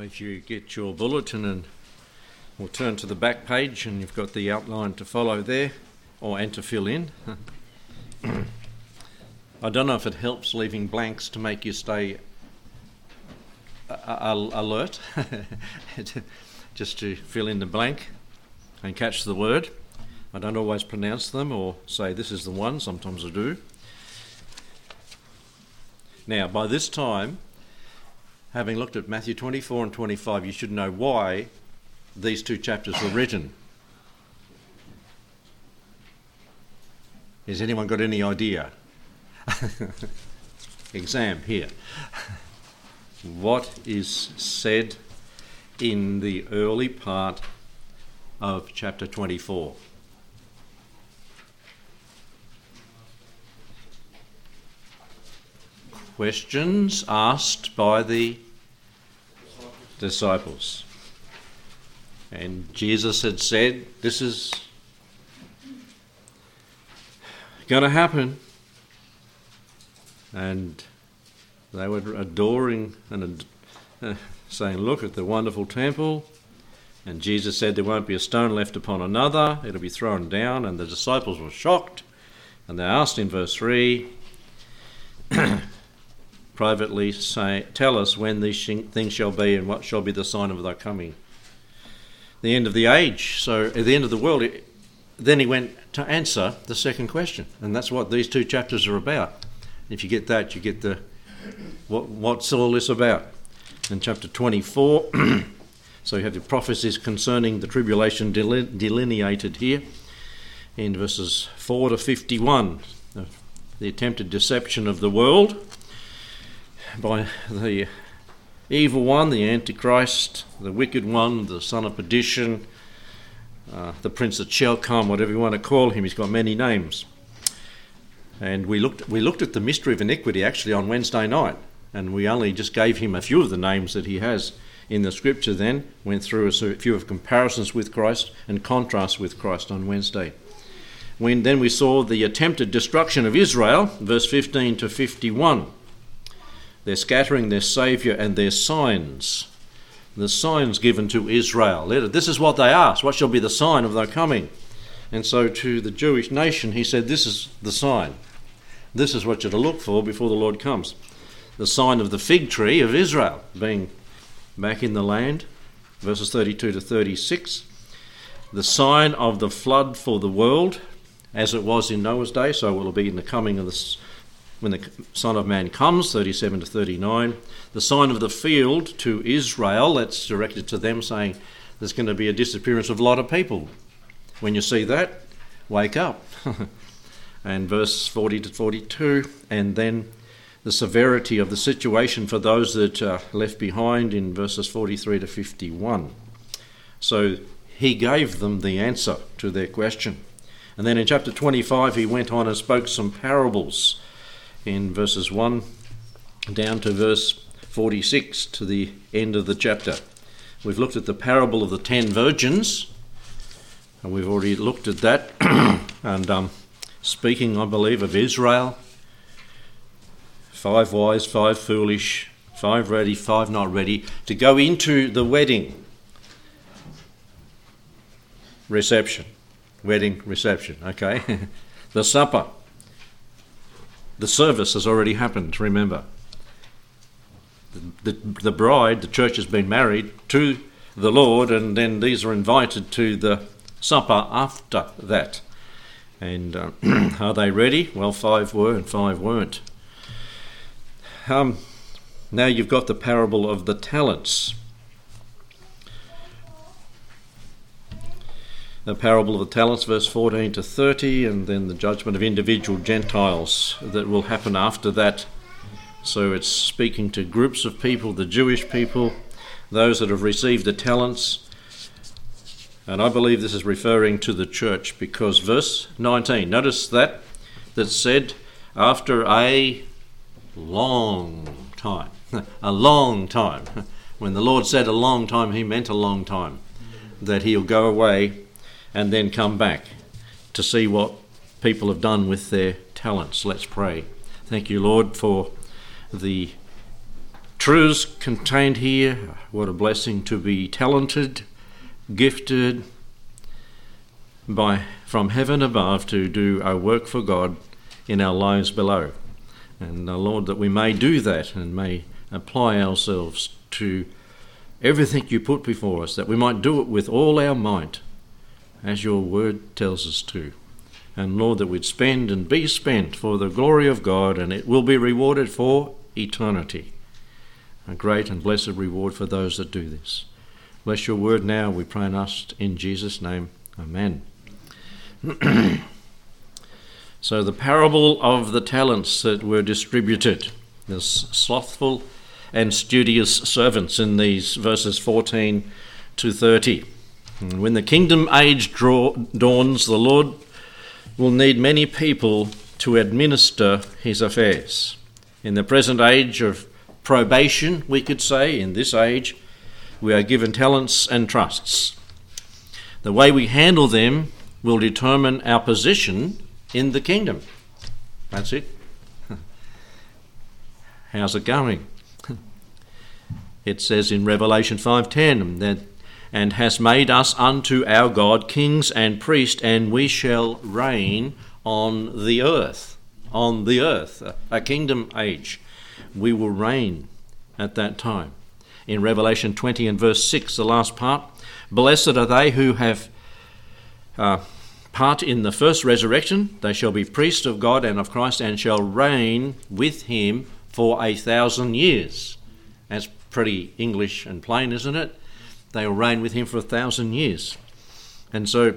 if you get your bulletin and we'll turn to the back page and you've got the outline to follow there or and to fill in. I don't know if it helps leaving blanks to make you stay uh, uh, alert, just to fill in the blank and catch the word. I don't always pronounce them or say this is the one, sometimes I do. Now, by this time, having looked at Matthew 24 and 25, you should know why these two chapters were written. Has anyone got any idea? Exam here. what is said in the early part of chapter 24? Questions asked by the disciples. And Jesus had said, This is going to happen. And they were adoring and uh, saying, Look at the wonderful temple. And Jesus said, There won't be a stone left upon another, it'll be thrown down. And the disciples were shocked. And they asked in verse 3 privately say, Tell us when these things shall be and what shall be the sign of thy coming. The end of the age, so at the end of the world, then he went to answer the second question, and that's what these two chapters are about. If you get that, you get the what, what's all this about. In chapter 24, so you have the prophecies concerning the tribulation delineated here in verses 4 to 51, the attempted deception of the world by the evil one, the Antichrist, the wicked one, the son of perdition, uh, the prince shall come, whatever you want to call him. He's got many names. And we looked, we looked at the mystery of iniquity actually on Wednesday night, and we only just gave him a few of the names that he has in the scripture then, went through a few of comparisons with Christ and contrasts with Christ on Wednesday. When then we saw the attempted destruction of Israel, verse 15 to 51 their scattering, their saviour, and their signs. The signs given to Israel. This is what they asked. What shall be the sign of thy coming? And so to the Jewish nation, he said, This is the sign. This is what you're to look for before the Lord comes. The sign of the fig tree of Israel being back in the land, verses 32 to 36. The sign of the flood for the world, as it was in Noah's day, so will it be in the coming of the when the Son of Man comes, 37 to 39. The sign of the field to Israel, that's directed to them, saying there's going to be a disappearance of a lot of people. When you see that, wake up. and verse 40 to 42, and then the severity of the situation for those that are left behind in verses 43 to 51. So he gave them the answer to their question. And then in chapter 25, he went on and spoke some parables in verses 1 down to verse 46 to the end of the chapter. We've looked at the parable of the ten virgins, and we've already looked at that. and um, speaking, I believe, of Israel five wise, five foolish, five ready, five not ready to go into the wedding reception. Wedding reception, okay? the supper the service has already happened, remember. The, the, the, bride, the church has been married to the Lord, and then these are invited to the supper after that. And uh, are they ready? Well, five were and five weren't. Um, now you've got the parable of the talents. The parable of the talents, verse 14 to 30, and then the judgment of individual Gentiles that will happen after that. So it's speaking to groups of people, the Jewish people, those that have received the talents. And I believe this is referring to the church because verse 19, notice that, that said, after a long time, a long time. When the Lord said a long time, he meant a long time, that he'll go away and then come back to see what people have done with their talents. Let's pray. Thank you, Lord, for the truths contained here. What a blessing to be talented, gifted by from heaven above to do our work for God in our lives below. And uh, Lord, that we may do that and may apply ourselves to everything you put before us, that we might do it with all our might, as your word tells us to. And Lord, that we'd spend and be spent for the glory of God, and it will be rewarded for eternity. A great and blessed reward for those that do this. Bless your word now, we pray and ask in Jesus' name. Amen. so, the parable of the talents that were distributed, the slothful and studious servants in these verses 14 to 30. And when the kingdom age draw, dawns, the Lord will need many people to administer his affairs. In the present age of probation, we could say, in this age, we are given talents and trusts. The way we handle them will determine our position in the kingdom. That's it. How's it going? It says in Revelation 5:10 that and has made us unto our God kings and priests and we shall reign on the earth on the earth a kingdom age. We will reign at that time. In Revelation 20 and verse 6 the last part blessed are they who have uh, part in the first resurrection. They shall be priests of God and of Christ and shall reign with him for a thousand years. That's pretty English and plain, isn't it? They will reign with him for a thousand years. And so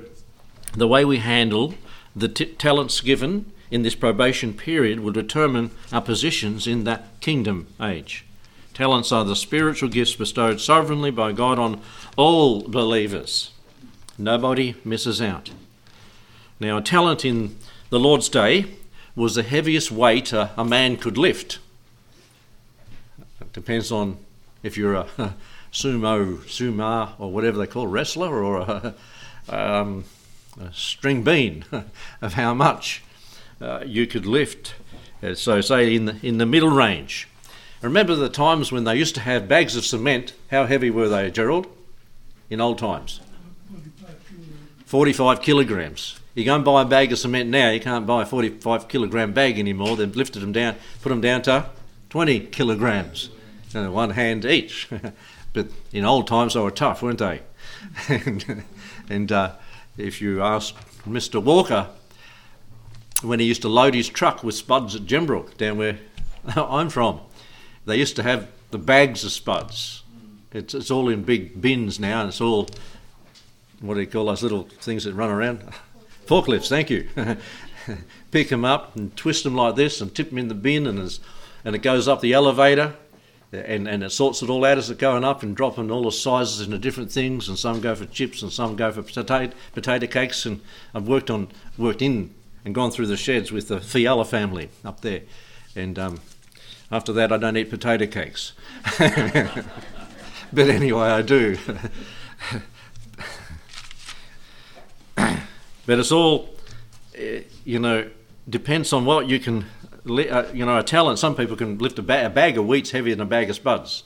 the way we handle the t- talents given in this probation period will determine our positions in that kingdom age. Talents are the spiritual gifts bestowed sovereignly by God on all believers. Nobody misses out. Now, a talent in the Lord's day was the heaviest weight a, a man could lift. It depends on if you're a sumo, suma, or whatever they call wrestler, or a, um, a string bean of how much uh, you could lift. Uh, so, say in the, in the middle range. Remember the times when they used to have bags of cement? How heavy were they, Gerald? In old times? 45 kilograms. You go and buy a bag of cement now, you can't buy a 45 kilogram bag anymore. They've lifted them down, put them down to 20 kilograms uh, one hand each. but in old times they were tough, weren't they? and, and uh, if you ask Mr. Walker, when he used to load his truck with spuds at Gembrook, down where I'm from, they used to have the bags of spuds. It's, it's all in big bins now, and it's all what do you call those little things that run around? Forklifts, thank you. Pick them up and twist them like this and tip them in the bin, and, and it goes up the elevator and, and it sorts it all out as it's going up and dropping all the sizes into different things and some go for chips and some go for potato, potato cakes and I've worked on worked in and gone through the sheds with the Fiala family up there. And um, after that I don't eat potato cakes. But anyway I do. But it's all eh, you know depends on what you can Uh, you know, a talent. Some people can lift a, ba- a, bag of wheat's heavier than a bag of spuds.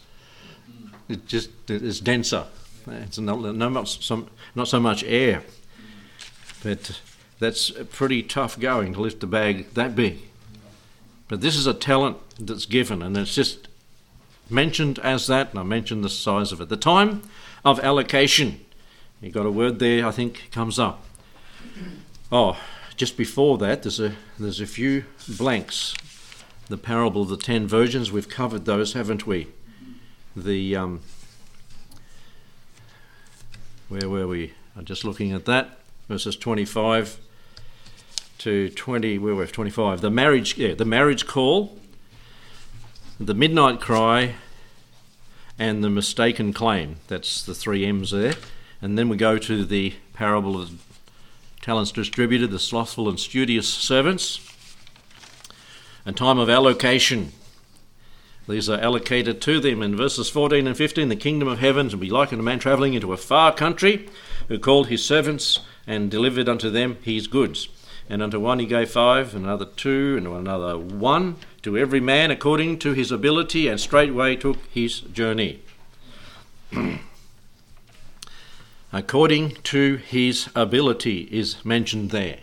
It just it's denser. It's not, not, so, not so much air, but that's pretty tough going to lift a bag that big. But this is a talent that's given, and it's just mentioned as that, and I mentioned the size of it. The time of allocation. You got a word there, I think, comes up. Oh, just before that, there's a there's a few blanks. The parable of the ten virgins. We've covered those, haven't we? The um, where were we? I'm just looking at that. Verses 25 to 20. Where were we? 25. The marriage. Yeah, the marriage call. The midnight cry. And the mistaken claim. That's the three M's there. And then we go to the parable of talents distributed, the slothful and studious servants. and time of allocation. These are allocated to them in verses 14 and 15. The kingdom of heaven will be like a man travelling into a far country, who called his servants and delivered unto them his goods. And unto one he gave five, and another two, and another one, to every man according to his ability, and straightway took his journey. according to his ability is mentioned there.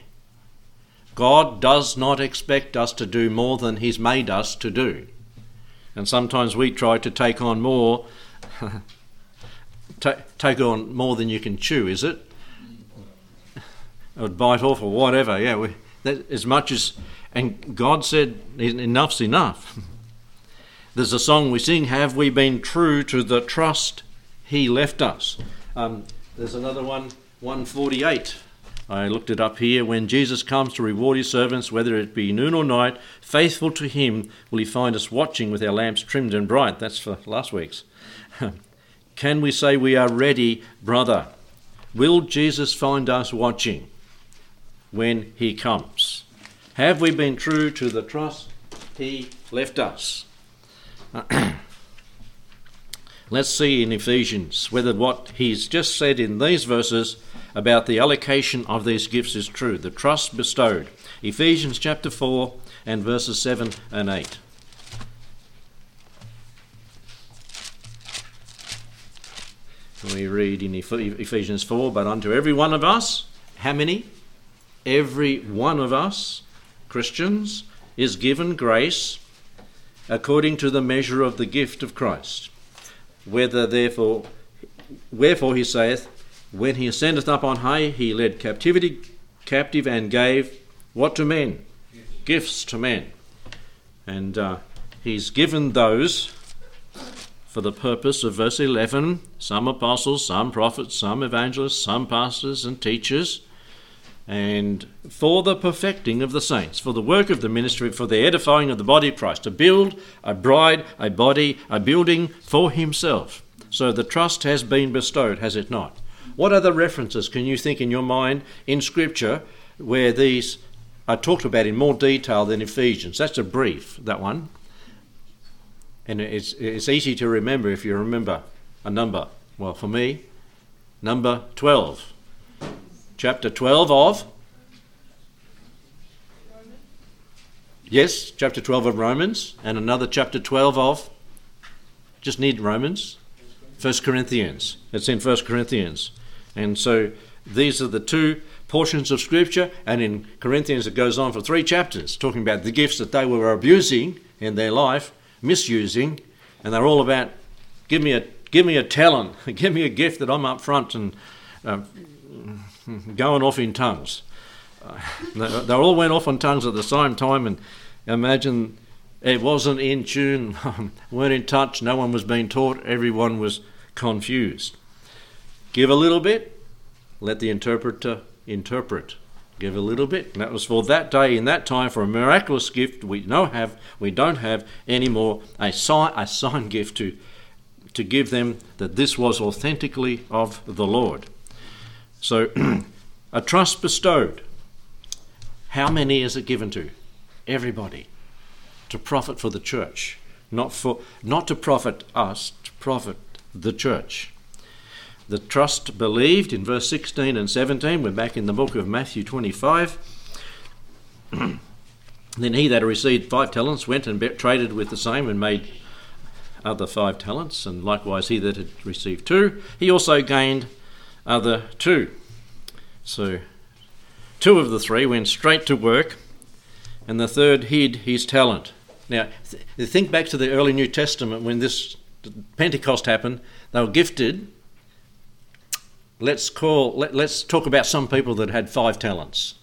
God does not expect us to do more than he's made us to do. And sometimes we try to take on more, take on more than you can chew, is it? Or bite off or whatever. Yeah, we, that, as much as, and God said, enough's enough. There's a song we sing, Have we been true to the trust he left us? Um, there's another one, 148. I looked it up here. When Jesus comes to reward his servants, whether it be noon or night, faithful to him will he find us watching with our lamps trimmed and bright. That's for last week's. Can we say we are ready, brother? Will Jesus find us watching when he comes? Have we been true to the trust he left us? Let's see in Ephesians whether what he's just said in these verses about the allocation of these gifts is true. The trust bestowed. Ephesians chapter 4 and verses 7 and 8. We read in Ephesians 4 But unto every one of us, how many? Every one of us, Christians, is given grace according to the measure of the gift of Christ whether therefore wherefore he saith when he ascendeth up on high he led captivity captive and gave what to men? Gifts to men. And uh, he's given those for the purpose of verse 11 some apostles some prophets some evangelists some pastors and teachers and for the perfecting of the saints, for the work of the ministry, for the edifying of the body of Christ, to build a bride, a body, a building for himself. So the trust has been bestowed, has it not? What other references can you think in your mind in Scripture where these are talked about in more detail than Ephesians? That's a brief, that one. And it's, it's easy to remember if you remember a number. Well, for me, number 12 chapter 12 of? Yes, chapter 12 of Romans, and another chapter 12 of? Just need Romans. First Corinthians. It's in First Corinthians. And so these are the two portions of Scripture, and in Corinthians it goes on for three chapters, talking about the gifts that they were abusing in their life, misusing, and they're all about give me a give me a talent, give me a gift that I'm up front and uh, going off in tongues. Uh, they, they all went off on tongues at the same time, and imagine it wasn't in tune, weren't in touch, no one was being taught, everyone was confused. Give a little bit, let the interpreter interpret. Give a little bit. And that was for that day in that time for a miraculous gift we no have we don't have anymore a sign a sign gift to to give them that this was authentically of the Lord. So, a trust bestowed. How many is it given to? Everybody. To profit for the church. Not, for, not to profit us, to profit the church. The trust believed in verse 16 and 17, we're back in the book of Matthew 25. then he that received five talents went and traded with the same and made other five talents, and likewise he that had received two, he also gained other two. So, two of the three went straight to work, and the third hid his talent. Now, th- think back to the early New Testament when this Pentecost happened. They were gifted. Let's call. Let, let's talk about some people that had five talents.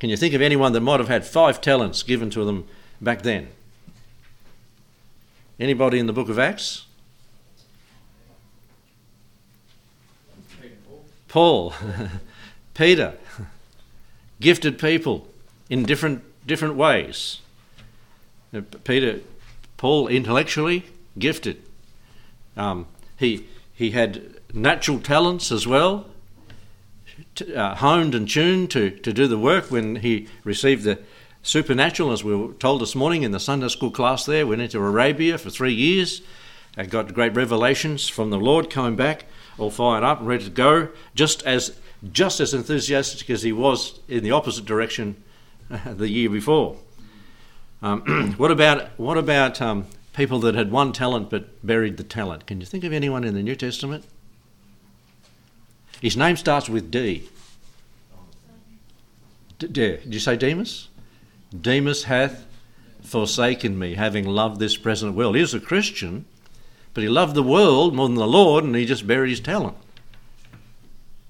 Can you think of anyone that might have had five talents given to them back then? Anybody in the book of Acts? Paul, Peter, gifted people in different different ways. Peter, Paul, intellectually gifted. Um, he he had natural talents as well, uh, honed and tuned to, to do the work when he received the supernatural, as we were told this morning in the Sunday school class there. Went into Arabia for three years, and got great revelations from the Lord, coming back all fired up and ready to go, just as just as enthusiastic as he was in the opposite direction uh, the year before. Um, what about what about um, people that had one talent but buried the talent? Can you think of anyone in the New Testament? His name starts with D. D- did you say Demas? Demas hath forsaken me, having loved this present world. He was a Christian, but he loved the world more than the Lord, and he just buried his talent.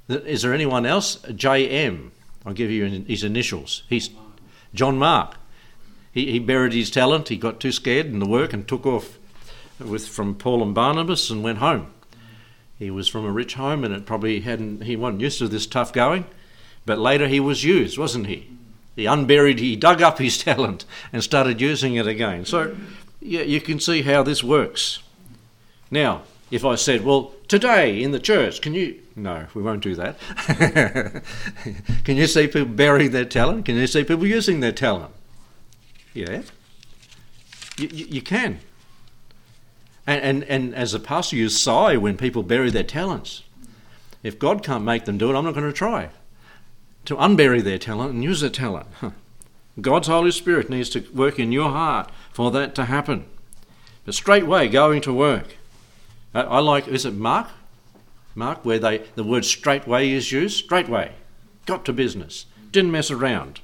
Is there anyone else? J.M. I'll give you his initials. He's John Mark. He, he buried his talent. He got too scared in the work and took off with from Paul and Barnabas and went home. He was from a rich home, and it probably hadn't. He wasn't used to this tough going, but later he was used, wasn't he? He unburied. He dug up his talent and started using it again. So, yeah, you can see how this works. Now, if I said, well, today in the church, can you. No, we won't do that. can you see people burying their talent? Can you see people using their talent? Yeah. You, you, you can. And, and, and as a pastor, you sigh when people bury their talents. If God can't make them do it, I'm not going to try to unbury their talent and use their talent. God's Holy Spirit needs to work in your heart for that to happen. But straightway going to work. I, like, is it Mark? Mark, where they the word straightway is used? Straightway. Got to business. Didn't mess around.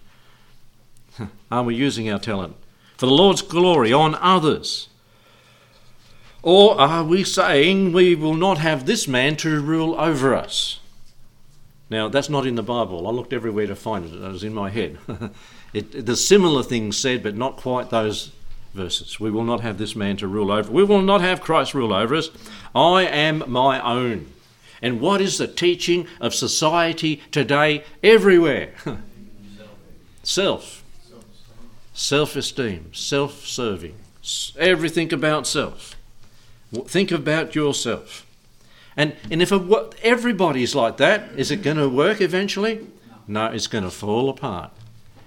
Are we using our talent for the Lord's glory on others? Or are we saying we will not have this man to rule over us? Now, that's not in the Bible. I looked everywhere to find it. It was in my head. it, there's similar things said, but not quite those verses. We will not have this man to rule over. We will not have Christ rule over us. I am my own. And what is the teaching of society today everywhere? self. Self esteem, self serving, everything about self. Think about yourself. And, and if everybody's like that, is it going to work eventually? No, it's going to fall apart.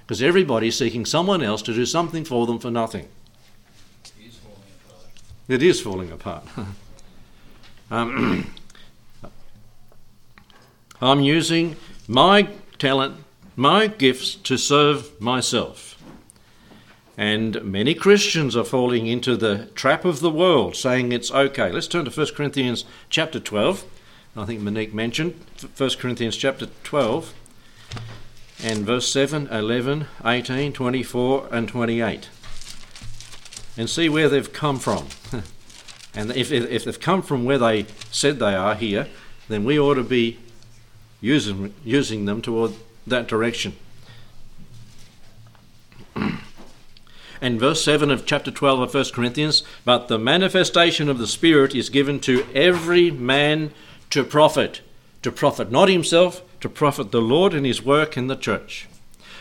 Because everybody's seeking someone else to do something for them for nothing. It is falling apart. um, I'm using my talent, my gifts to serve myself. And many Christians are falling into the trap of the world, saying it's okay. Let's turn to 1 Corinthians chapter 12. I think Monique mentioned 1 Corinthians chapter 12 and verse 7, 11, 18, 24, and 28. And see where they've come from. and if, if they've come from where they said they are here, then we ought to be using, using them toward that direction. and verse 7 of chapter 12 of 1 Corinthians, but the manifestation of the Spirit is given to every man to profit. To profit not himself, to profit the Lord and his work in the church.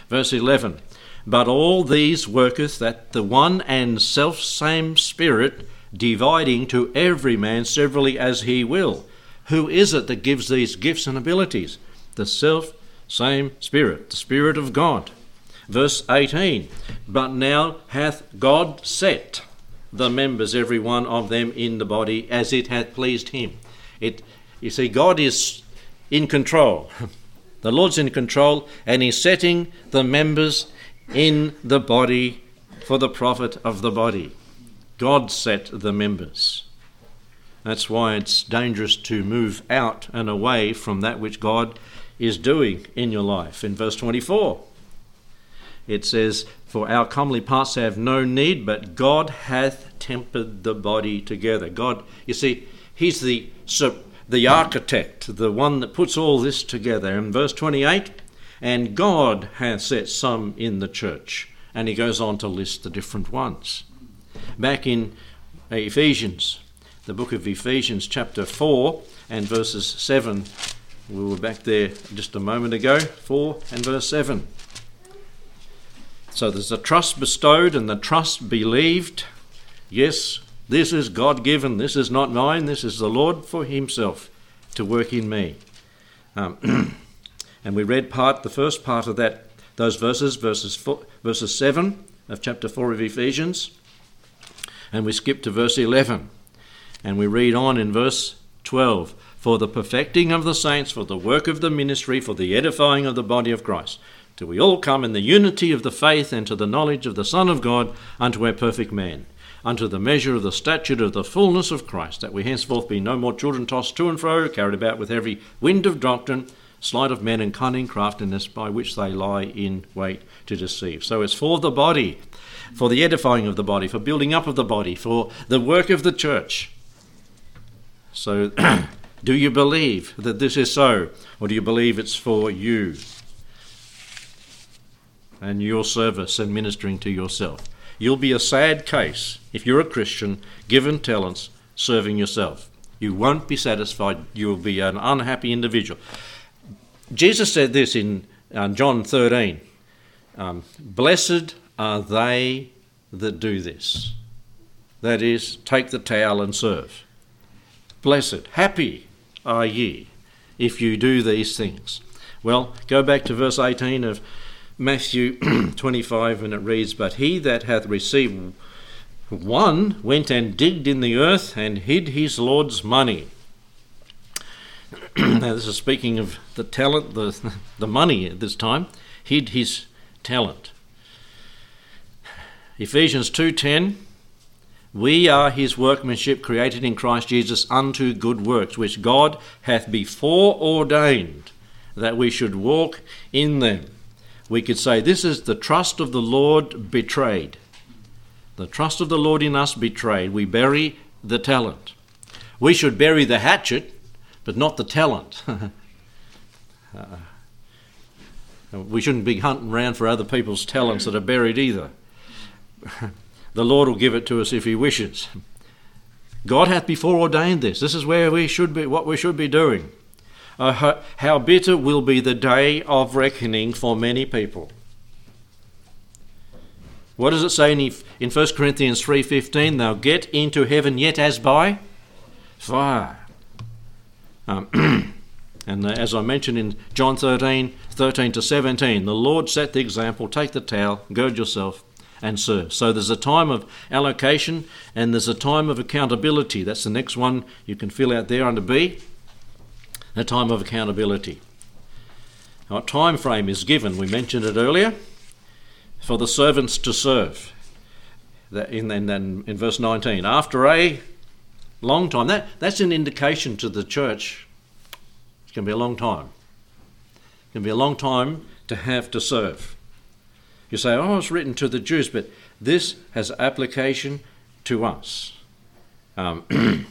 Verse 11, but all these worketh that the one and self same Spirit, dividing to every man severally as he will. Who is it that gives these gifts and abilities? The self same Spirit, the Spirit of God. Verse 18 But now hath God set the members, every one of them, in the body as it hath pleased him. It, you see, God is in control. The Lord's in control, and He's setting the members in the body for the profit of the body. God set the members. That's why it's dangerous to move out and away from that which God is doing in your life. In verse 24, it says, For our comely parts have no need, but God hath tempered the body together. God, you see, He's the, the architect, the one that puts all this together. In verse 28, and God hath set some in the church. And he goes on to list the different ones. Back in Ephesians, the book of Ephesians, chapter 4 and verses 7. We were back there just a moment ago, 4 and verse 7. So there's a trust bestowed and the trust believed. Yes, this is God given. This is not mine. This is the Lord for Himself to work in me. Um, and we read part, the first part of that, those verses, verses four, verses seven of chapter four of Ephesians, and we skip to verse eleven, and we read on in verse twelve. For the perfecting of the saints, for the work of the ministry, for the edifying of the body of Christ till we all come in the unity of the faith and to the knowledge of the Son of God unto a perfect man, unto the measure of the stature of the fullness of Christ, that we henceforth be no more children tossed to and fro, carried about with every wind of doctrine, sleight of men and cunning craftiness by which they lie in wait to deceive. So it's for the body, for the edifying of the body, for building up of the body, for the work of the church. So do you believe that this is so, or do you believe it's for you? and your service and ministering to yourself. You'll be a sad case if you're a Christian given talents serving yourself. You won't be satisfied. You'll be an unhappy individual. Jesus said this in uh, John 13 um, Blessed are they that do this. That is, take the towel and serve. Blessed, happy are ye if you do these things. Well, go back to verse 18 of Matthew 25, and it reads, But he that hath received one went and digged in the earth and hid his Lord's money. now, this is speaking of the talent, the, the money at this time, hid his talent. Ephesians 2:10 We are his workmanship created in Christ Jesus unto good works which God hath before ordained that we should walk in them we could say this is the trust of the Lord betrayed. The trust of the Lord in us betrayed. We bury the talent. We should bury the hatchet, but not the talent. uh, we shouldn't be hunting around for other people's talents that are buried either. the Lord will give it to us if He wishes. God hath before ordained this. This is where we should be, what we should be doing uh, how bitter will be the day of reckoning for many people. What does it say in, in 1 Corinthians 3.15? They'll get into heaven yet as by fire. Um, and uh, as I mentioned in John 13, 13 to 17, the Lord set the example, take the towel, gird yourself, and serve. So there's a time of allocation and there's a time of accountability. That's the next one you can fill out there under B a time of accountability. What time frame is given? We mentioned it earlier for the servants to serve. In, in, in verse 19, after a long time, that, that's an indication to the church it's going to be a long time. It's going to be a long time to have to serve. You say, oh, it's written to the Jews, but this has application to us. Um,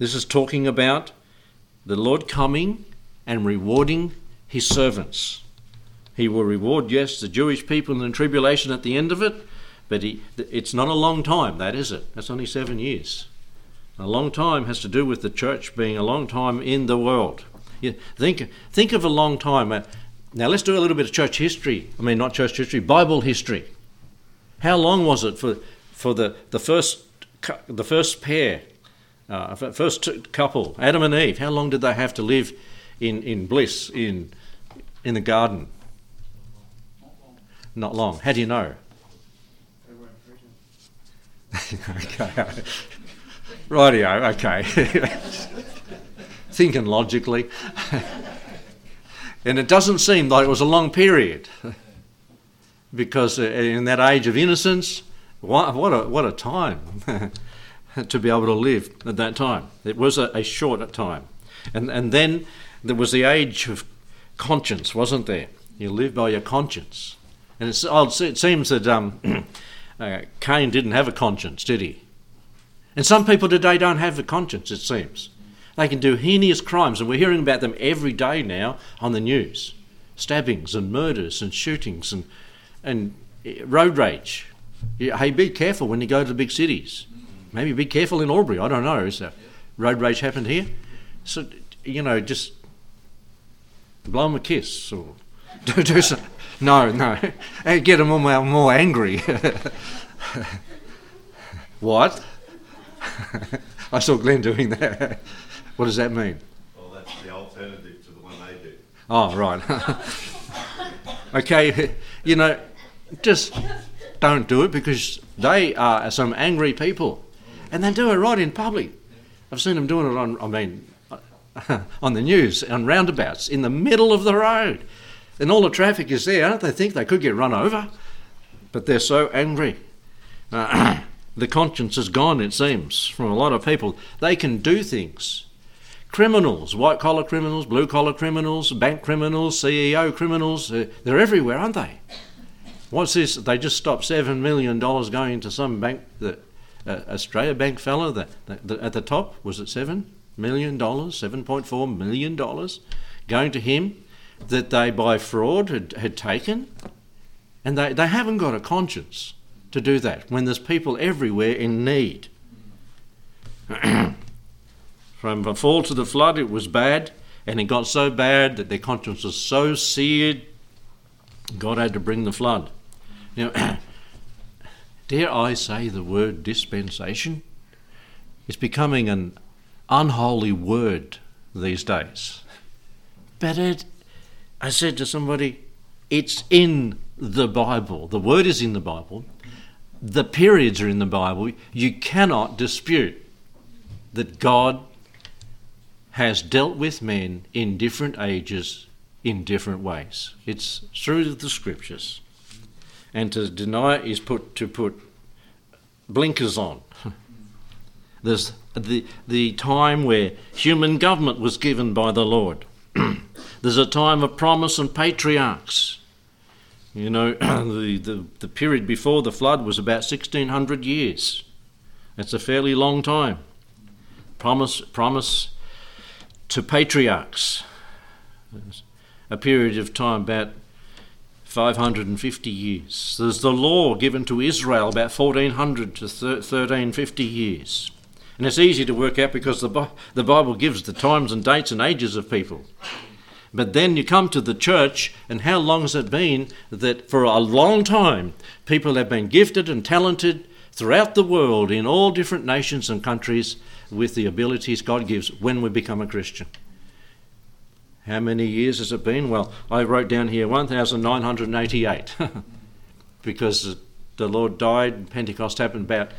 this is talking about the Lord coming and rewarding his servants. He will reward, yes, the Jewish people in the tribulation at the end of it, but he, it's not a long time, that is it. That's only seven years. A long time has to do with the church being a long time in the world. You think, think of a long time. Uh, now let's do a little bit of church history. I mean, not church history, Bible history. How long was it for, for the, the, first, the first pair uh, first couple, Adam and Eve, how long did they have to live in, in bliss in, in the garden? Not long. How do you know? okay. Rightio, okay. Thinking logically. and it doesn't seem like it was a long period. because in that age of innocence, what, what, a, what a time. to be able to live at that time. It was a, a short time. And, and then there was the age of conscience, wasn't there? You live by your conscience. And oh, it seems that um, uh, Cain didn't have a conscience, did he? And some people today don't have a conscience, it seems. They can do heinous crimes, and we're hearing about them every day now on the news stabbings and murders and shootings and, and eh, road rage. Hey, be careful when you go to the big cities maybe be careful in Albury. I don't know. Is road rage happened here? So you know, just blow them a kiss or do, do some. No, no, get them more more angry. what? I saw Glenn doing that. what does that mean? Well, that's the alternative to the one they do. Oh, right. okay, you know, just don't do it because they are some angry people and they do it right in public. I've seen them doing it on, I mean, on the news, on roundabouts, in the middle of the road. and all the traffic is there. Don't they think they could get run over? But they're so angry. The conscience is gone, it seems, from a lot of people. They can do things. Criminals, white collar criminals, blue collar criminals, bank criminals, CEO criminals, uh, they're everywhere, aren't they? What's this? They just stopped $7 million going to some bank, the uh, Australia Bank fellow that, that, at the top, was it $7 million, $7.4 million going to him that they by fraud had, had taken? And they, they haven't got a conscience to do that when there's people everywhere in need. From the fall to the flood, it was bad, and it got so bad that their conscience was so seared, God had to bring the flood. Now, dare I say the word dispensation? It's becoming an unholy word these days. But it, I said to somebody, it's in the Bible. The word is in the Bible. The periods are in the Bible. You cannot dispute that God has dealt with men in different ages in different ways. It's through the scriptures. And to deny it is put to put blinkers on. There's the, the time where human government was given by the Lord. There's a time of promise and patriarchs. You know, the, the, the period before the flood was about 1600 years. It's a fairly long time. Promise, promise to patriarchs. A period of time about 550 years. There's the law given to Israel about 1400 to 1350 years. And it's easy to work out because the, the Bible gives the times and dates and ages of people. But then you come to the church, and how long has it been that for a long time people have been gifted and talented throughout the world in all different nations and countries with the abilities God gives when we become a Christian? How many years has it been? Well, I wrote down here 1988 because the Lord died, and Pentecost happened about,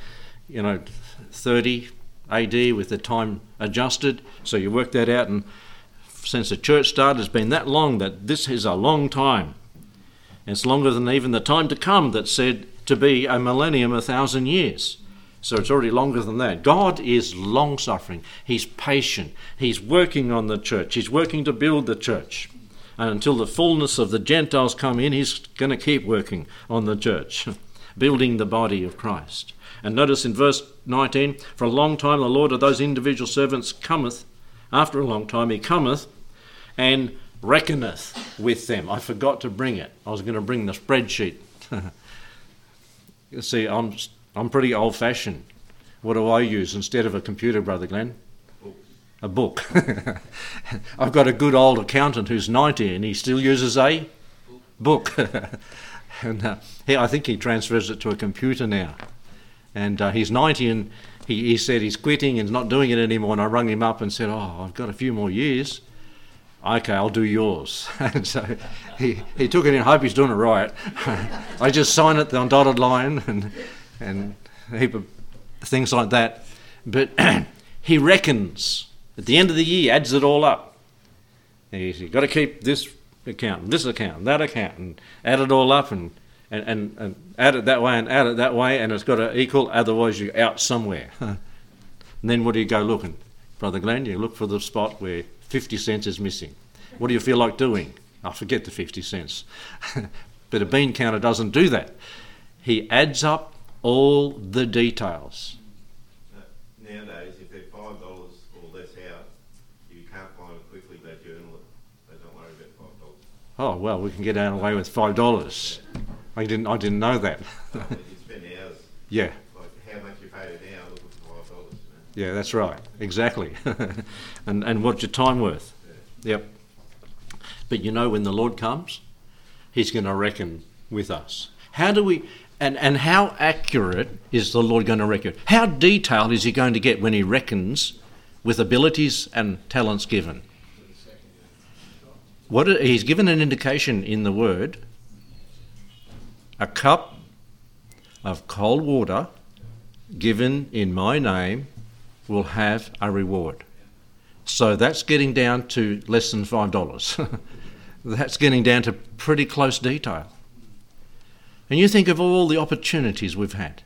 you know, 30 AD with the time adjusted. So you work that out, and since the church started, it's been that long that this is a long time. It's longer than even the time to come that's said to be a millennium, a thousand years. So it's already longer than that. God is long suffering. He's patient. He's working on the church. He's working to build the church. And until the fullness of the Gentiles come in, He's going to keep working on the church, building the body of Christ. And notice in verse 19, for a long time the Lord of those individual servants cometh, after a long time he cometh and reckoneth with them. I forgot to bring it. I was going to bring the spreadsheet. you see, I'm, I'm pretty old fashioned. What do I use instead of a computer, Brother Glenn? A book. I've got a good old accountant who's 90 and he still uses a book. and uh, he, I think he transfers it to a computer now. And uh, he's 90 and he, he said he's quitting and not doing it anymore. And I rung him up and said, Oh, I've got a few more years. Okay, I'll do yours. and so he, he took it in. I hope he's doing it right. I just sign it on dotted line and, and a heap of things like that. But he reckons at the end of the year, adds it all up. He's got to keep this account, this account, that account, and add it all up and and, and, and add it that way and add it that way, and it's got to equal, otherwise you're out somewhere. and then what do you go looking? Brother Glenn, you look for the spot where 50 cents is missing. What do you feel like doing? I forget the 50 cents. but a bean counter doesn't do that. He adds up all the details. Nowadays, if they're $5 or less out, you can't find it quickly, they journal it. They don't worry about $5. Oh, well, we can get out away with $5. I didn't. I didn't know that. you spend hours. Yeah. Like how much you paid an hour looking for five dollars. Yeah, that's right. Exactly. and and what's your time worth? Yeah. Yep. But you know, when the Lord comes, He's going to reckon with us. How do we? And, and how accurate is the Lord going to reckon? How detailed is He going to get when He reckons with abilities and talents given? What He's given an indication in the Word a cup of cold water given in my name will have a reward. So that's getting down to less than $5. That's getting down to pretty close detail. And you think of all the opportunities we've had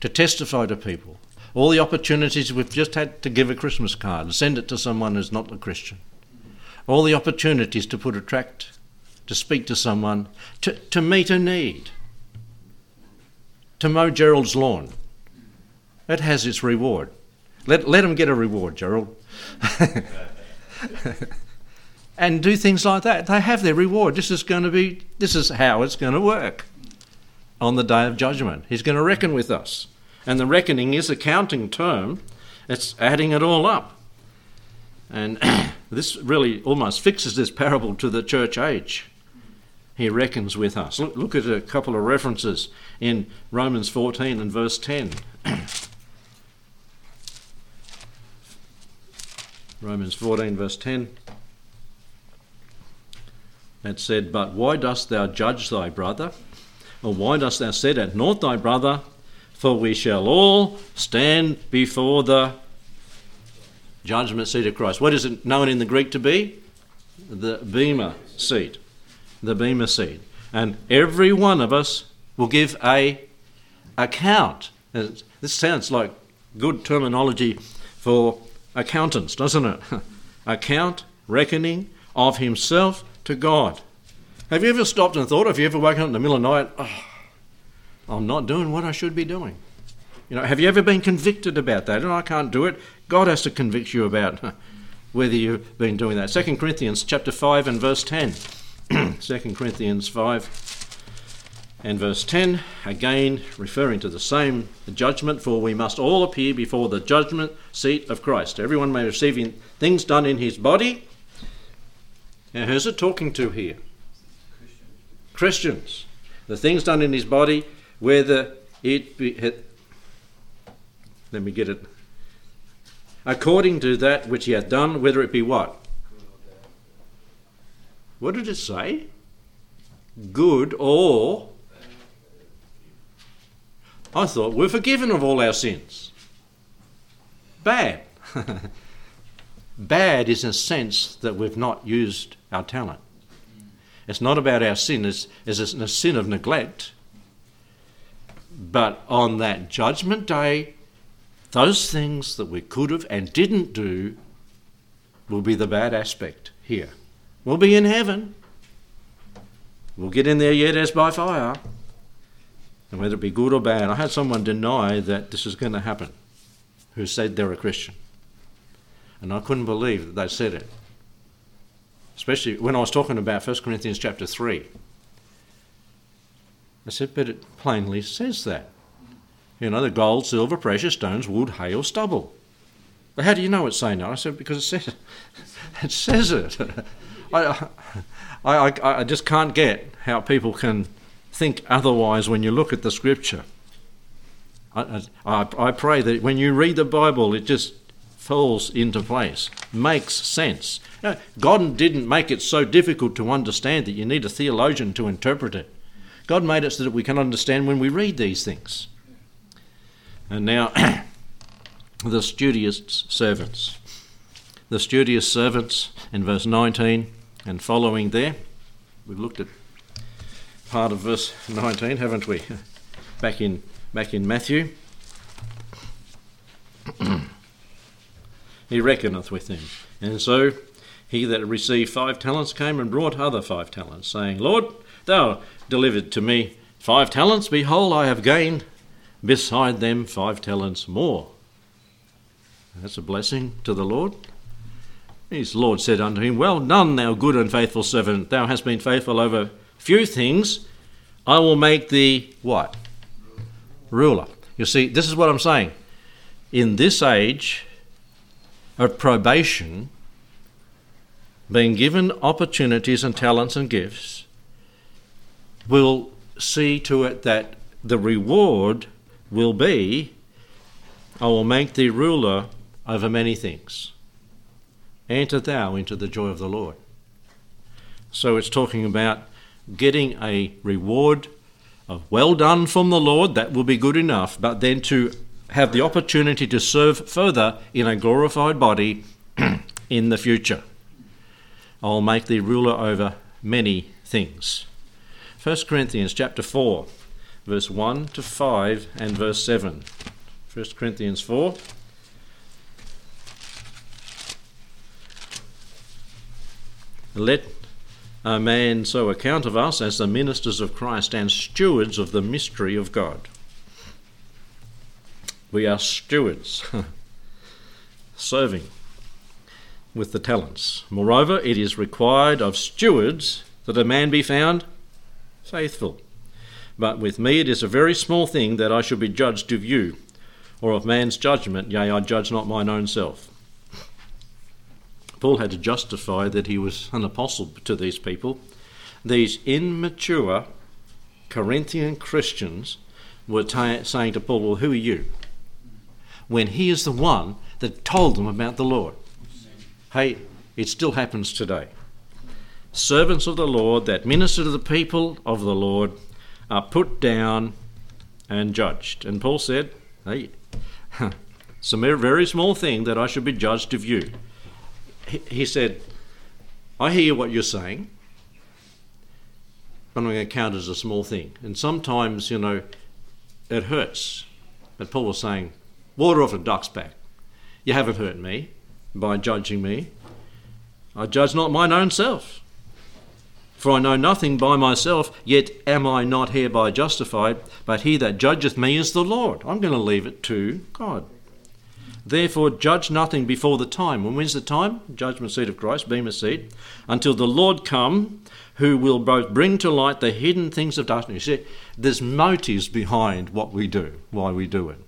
to testify to people, all the opportunities we've just had to give a Christmas card and send it to someone who's not a Christian, all the opportunities to put a tract, to speak to someone, to, to meet a need, to mow Gerald's lawn. It has its reward. Let, let them get a reward, Gerald. and do things like that. They have their reward. This is going to be, this is how it's going to work on the day of judgment. He's going to reckon with us. And the reckoning is a counting term, it's adding it all up. And this really almost fixes this parable to the church age. He reckons with us. Look, look at a couple of references in Romans 14 and verse 10. Romans 14, verse 10. It said, But why dost thou judge thy brother? Or why dost thou set at naught thy brother? For we shall all stand before the judgment seat of Christ. What is it known in the Greek to be? The Bema seat. The Bema seat. And every one of us will give a account. This sounds like good terminology for accountants, doesn't it? Account, reckoning of himself to God. Have you ever stopped and thought, have you ever woken up in the middle of the night, oh, I'm not doing what I should be doing? You know, have you ever been convicted about that? And I can't do it. God has to convict you about whether you've been doing that. 2 Corinthians chapter 5 and verse 10. 2 Corinthians 5 and verse 10, again referring to the same judgment, for we must all appear before the judgment seat of Christ. Everyone may receive things done in his body. Now, who's it talking to here? Christians. The things done in his body, whether it be. Let me get it. According to that which he hath done, whether it be what? What did it say? Good or I thought we're forgiven of all our sins. Bad. Bad is a sense that we've not used our talent. It's not about our sin, it's, it's a sin of neglect. But on that judgment day, those things that we could have and didn't do will be the bad aspect here. We'll be in heaven. We'll get in there yet as by fire and whether it be good or bad. I had someone deny that this is going to happen who said they're a Christian. And I couldn't believe that they said it. Especially when I was talking about 1 Corinthians chapter 3. I said, but it plainly says that. You know, the gold, silver, precious stones, wood, hay, or stubble. But how do you know it's saying that? I said, because it says it. it says it. I, I, I, just can't get how people can think otherwise when you look at the scripture. I, I, I pray that when you read the Bible, it just falls into place, makes sense. God didn't make it so difficult to understand that you need a theologian to interpret it. God made it so that we can understand when we read these things. And now, the studious servants. The studious servants in verse 19 and following there, we've looked at part of verse 19, haven't we? Back in, back in Matthew. he reckoneth with them. And so he that received five talents came and brought other five talents, saying, Lord, thou delivered to me five talents. Behold, I have gained beside them five talents more. That's a blessing to the Lord. His Lord said unto him, Well done, thou good and faithful servant. Thou hast been faithful over few things, I will make thee what? Ruler. You see, this is what I'm saying. In this age of probation, being given opportunities and talents and gifts, we'll see to it that the reward will be I will make thee ruler over many things. Enter thou into the joy of the Lord. So it's talking about getting a reward of well done from the Lord, that will be good enough, but then to have the opportunity to serve further in a glorified body in the future. I'll make thee ruler over many things. 1 Corinthians chapter 4, verse 1 to 5 and verse 7. 1 Corinthians 4. Let a man so account of us as the ministers of Christ and stewards of the mystery of God. We are stewards, serving with the talents. Moreover, it is required of stewards that a man be found faithful. But with me it is a very small thing that I should be judged of you, or of man's judgment, yea, I judge not mine own self. Paul had to justify that he was an apostle to these people. These immature Corinthian Christians were t- saying to Paul, Well, who are you? When he is the one that told them about the Lord. Hey, it still happens today. Servants of the Lord that minister to the people of the Lord are put down and judged. And Paul said, Hey, it's a very small thing that I should be judged of you. He said, I hear what you're saying, but I'm going to count it as a small thing. And sometimes, you know, it hurts. But Paul was saying, water off a duck's back. You haven't hurt me by judging me. I judge not mine own self. For I know nothing by myself, yet am I not hereby justified, but he that judgeth me is the Lord. I'm going to leave it to God. Therefore, judge nothing before the time. When when's the time? Judgment seat of Christ, Bema seat. Until the Lord come, who will both bring to light the hidden things of darkness. You see, there's motives behind what we do, why we do it.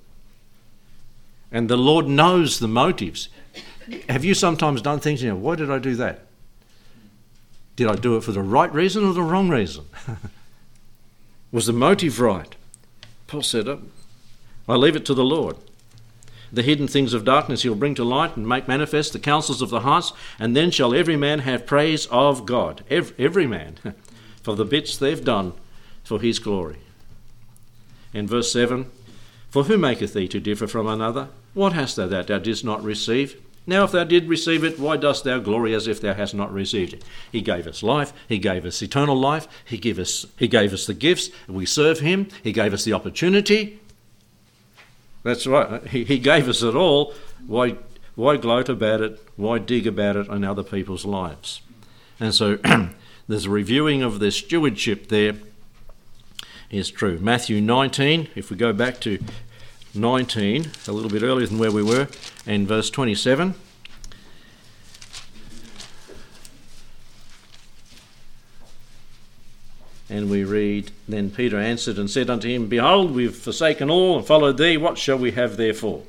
And the Lord knows the motives. Have you sometimes done things, you know, why did I do that? Did I do it for the right reason or the wrong reason? Was the motive right? Paul said, oh, I leave it to the Lord. The hidden things of darkness he'll bring to light and make manifest the counsels of the hearts, and then shall every man have praise of God. Every, every man, for the bits they've done for his glory. In verse 7 For who maketh thee to differ from another? What hast thou that thou didst not receive? Now, if thou did receive it, why dost thou glory as if thou hast not received it? He gave us life. He gave us eternal life. He gave us, he gave us the gifts. We serve Him. He gave us the opportunity. That's right. He, he gave us it all. Why, why gloat about it? Why dig about it in other people's lives? And so there's a reviewing of their stewardship there is true. Matthew 19, if we go back to 19, a little bit earlier than where we were, and verse 27. And we read, Then Peter answered and said unto him, Behold, we've forsaken all and followed thee. What shall we have therefore?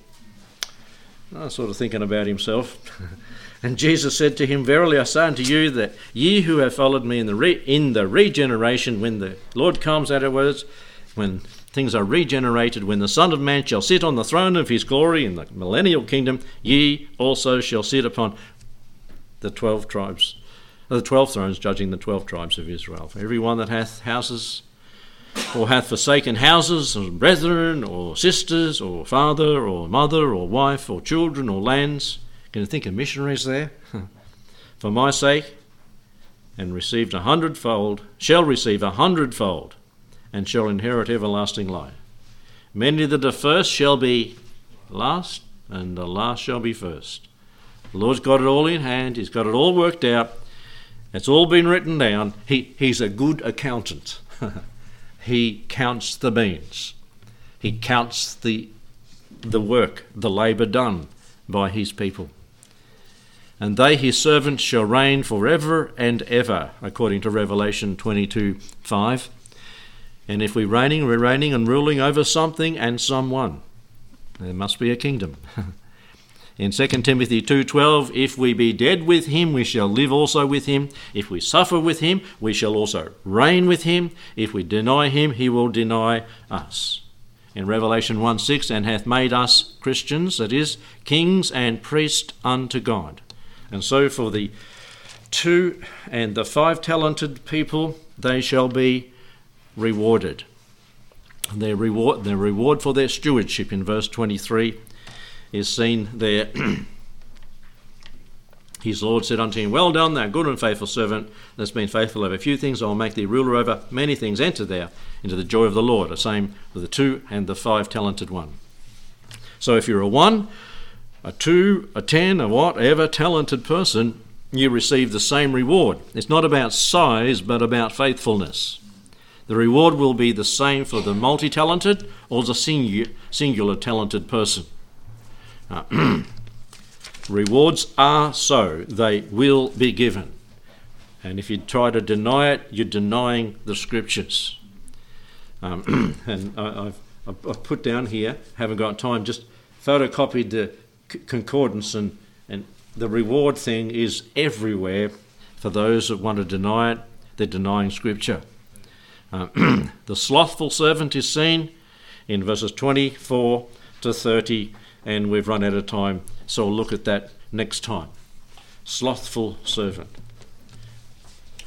Oh, sort of thinking about himself. and Jesus said to him, Verily I say unto you that ye who have followed me in the, re- in the regeneration, when the Lord comes, at words, when things are regenerated, when the Son of Man shall sit on the throne of his glory in the millennial kingdom, ye also shall sit upon the twelve tribes, the twelve thrones, judging the twelve tribes of Israel. For every one that hath houses, or hath forsaken houses, or brethren, or sisters, or father, or mother, or wife, or children, or lands, can you think of missionaries there? For my sake, and received a hundredfold, shall receive a hundredfold and shall inherit everlasting life. Many that are first shall be last, and the last shall be first. The Lord's got it all in hand, He's got it all worked out. It's all been written down. He, he's a good accountant. he counts the beans. He counts the, the work, the labour done by his people. And they, his servants, shall reign for ever and ever, according to Revelation 22 5. And if we're reigning, we're reigning and ruling over something and someone. There must be a kingdom. In 2 Timothy 2:12, if we be dead with him, we shall live also with him. If we suffer with him, we shall also reign with him. If we deny him, he will deny us. In Revelation 1:6, and hath made us Christians, that is, kings and priests unto God. And so for the two and the five talented people, they shall be rewarded. Their reward, their reward for their stewardship in verse 23 is seen there His Lord said unto him, Well done, thou good and faithful servant, that's been faithful over a few things, I will make thee ruler over many things. Enter thou into the joy of the Lord. The same with the two and the five talented one. So if you're a one, a two, a ten, a whatever talented person, you receive the same reward. It's not about size, but about faithfulness. The reward will be the same for the multi talented or the singular talented person. Uh, rewards are so, they will be given. And if you try to deny it, you're denying the scriptures. Um, and I, have I've put down here, haven't got time, just photocopied the concordance, and, and the reward thing is everywhere for those that want to deny it. They're denying scripture. Uh, the slothful servant is seen in verses 24 to 30, and we've run out of time, so we'll look at that next time. Slothful servant.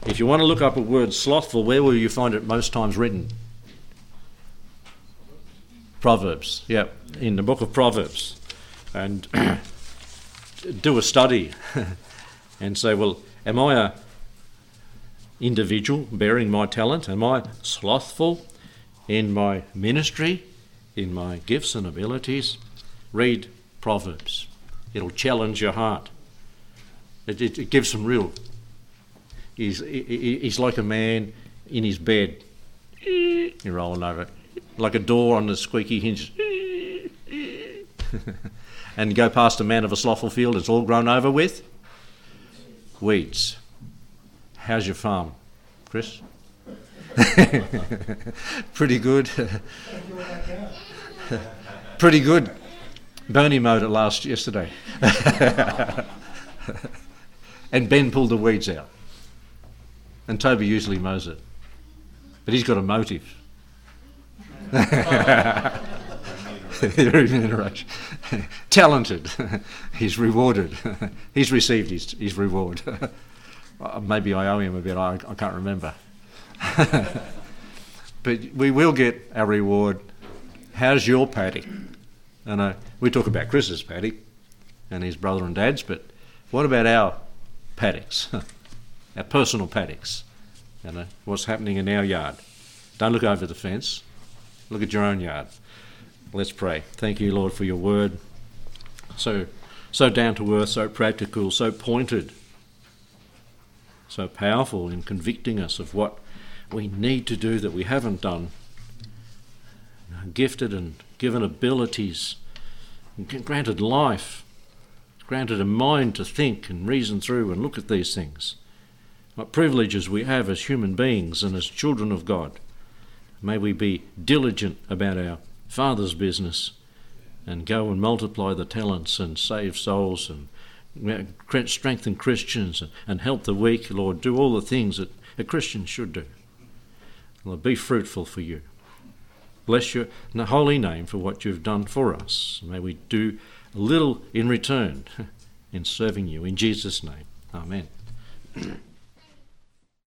If you want to look up a word slothful, where will you find it most times written? Proverbs, yeah, in the book of Proverbs. And do a study and say, well, am I a individual bearing my talent? Am I slothful in my ministry, in my gifts and abilities? Read Proverbs. It'll challenge your heart. It, it, it gives some real. He's, he's like a man in his bed. You're rolling over. Like a door on the squeaky hinge. and go past a man of a slothful field, it's all grown over with weeds. How's your farm, Chris? Pretty good. Pretty good. Bernie mowed it last yesterday. and Ben pulled the weeds out. And Toby usually mows it. But he's got a motive. Talented. he's rewarded. he's received his, his reward. Uh, maybe I owe him a bit, I, I can't remember. but we will get our reward. How's your paddock? And uh, we talk about Chris's paddock and his brother and dad's, but what about our paddocks, our personal paddocks? You know, what's happening in our yard? Don't look over the fence. Look at your own yard. Let's pray. Thank you, Lord, for your word. So, so down to earth, so practical, so pointed so powerful in convicting us of what we need to do that we haven't done. Gifted and given abilities, granted life, granted a mind to think and reason through and look at these things. What privileges we have as human beings and as children of God. May we be diligent about our Father's business and go and multiply the talents and save souls and strengthen Christians and help the weak, Lord. Do all the things that a Christian should do. Lord, be fruitful for you. Bless your holy name for what you've done for us. May we do a little in return in serving you. In Jesus' name, amen.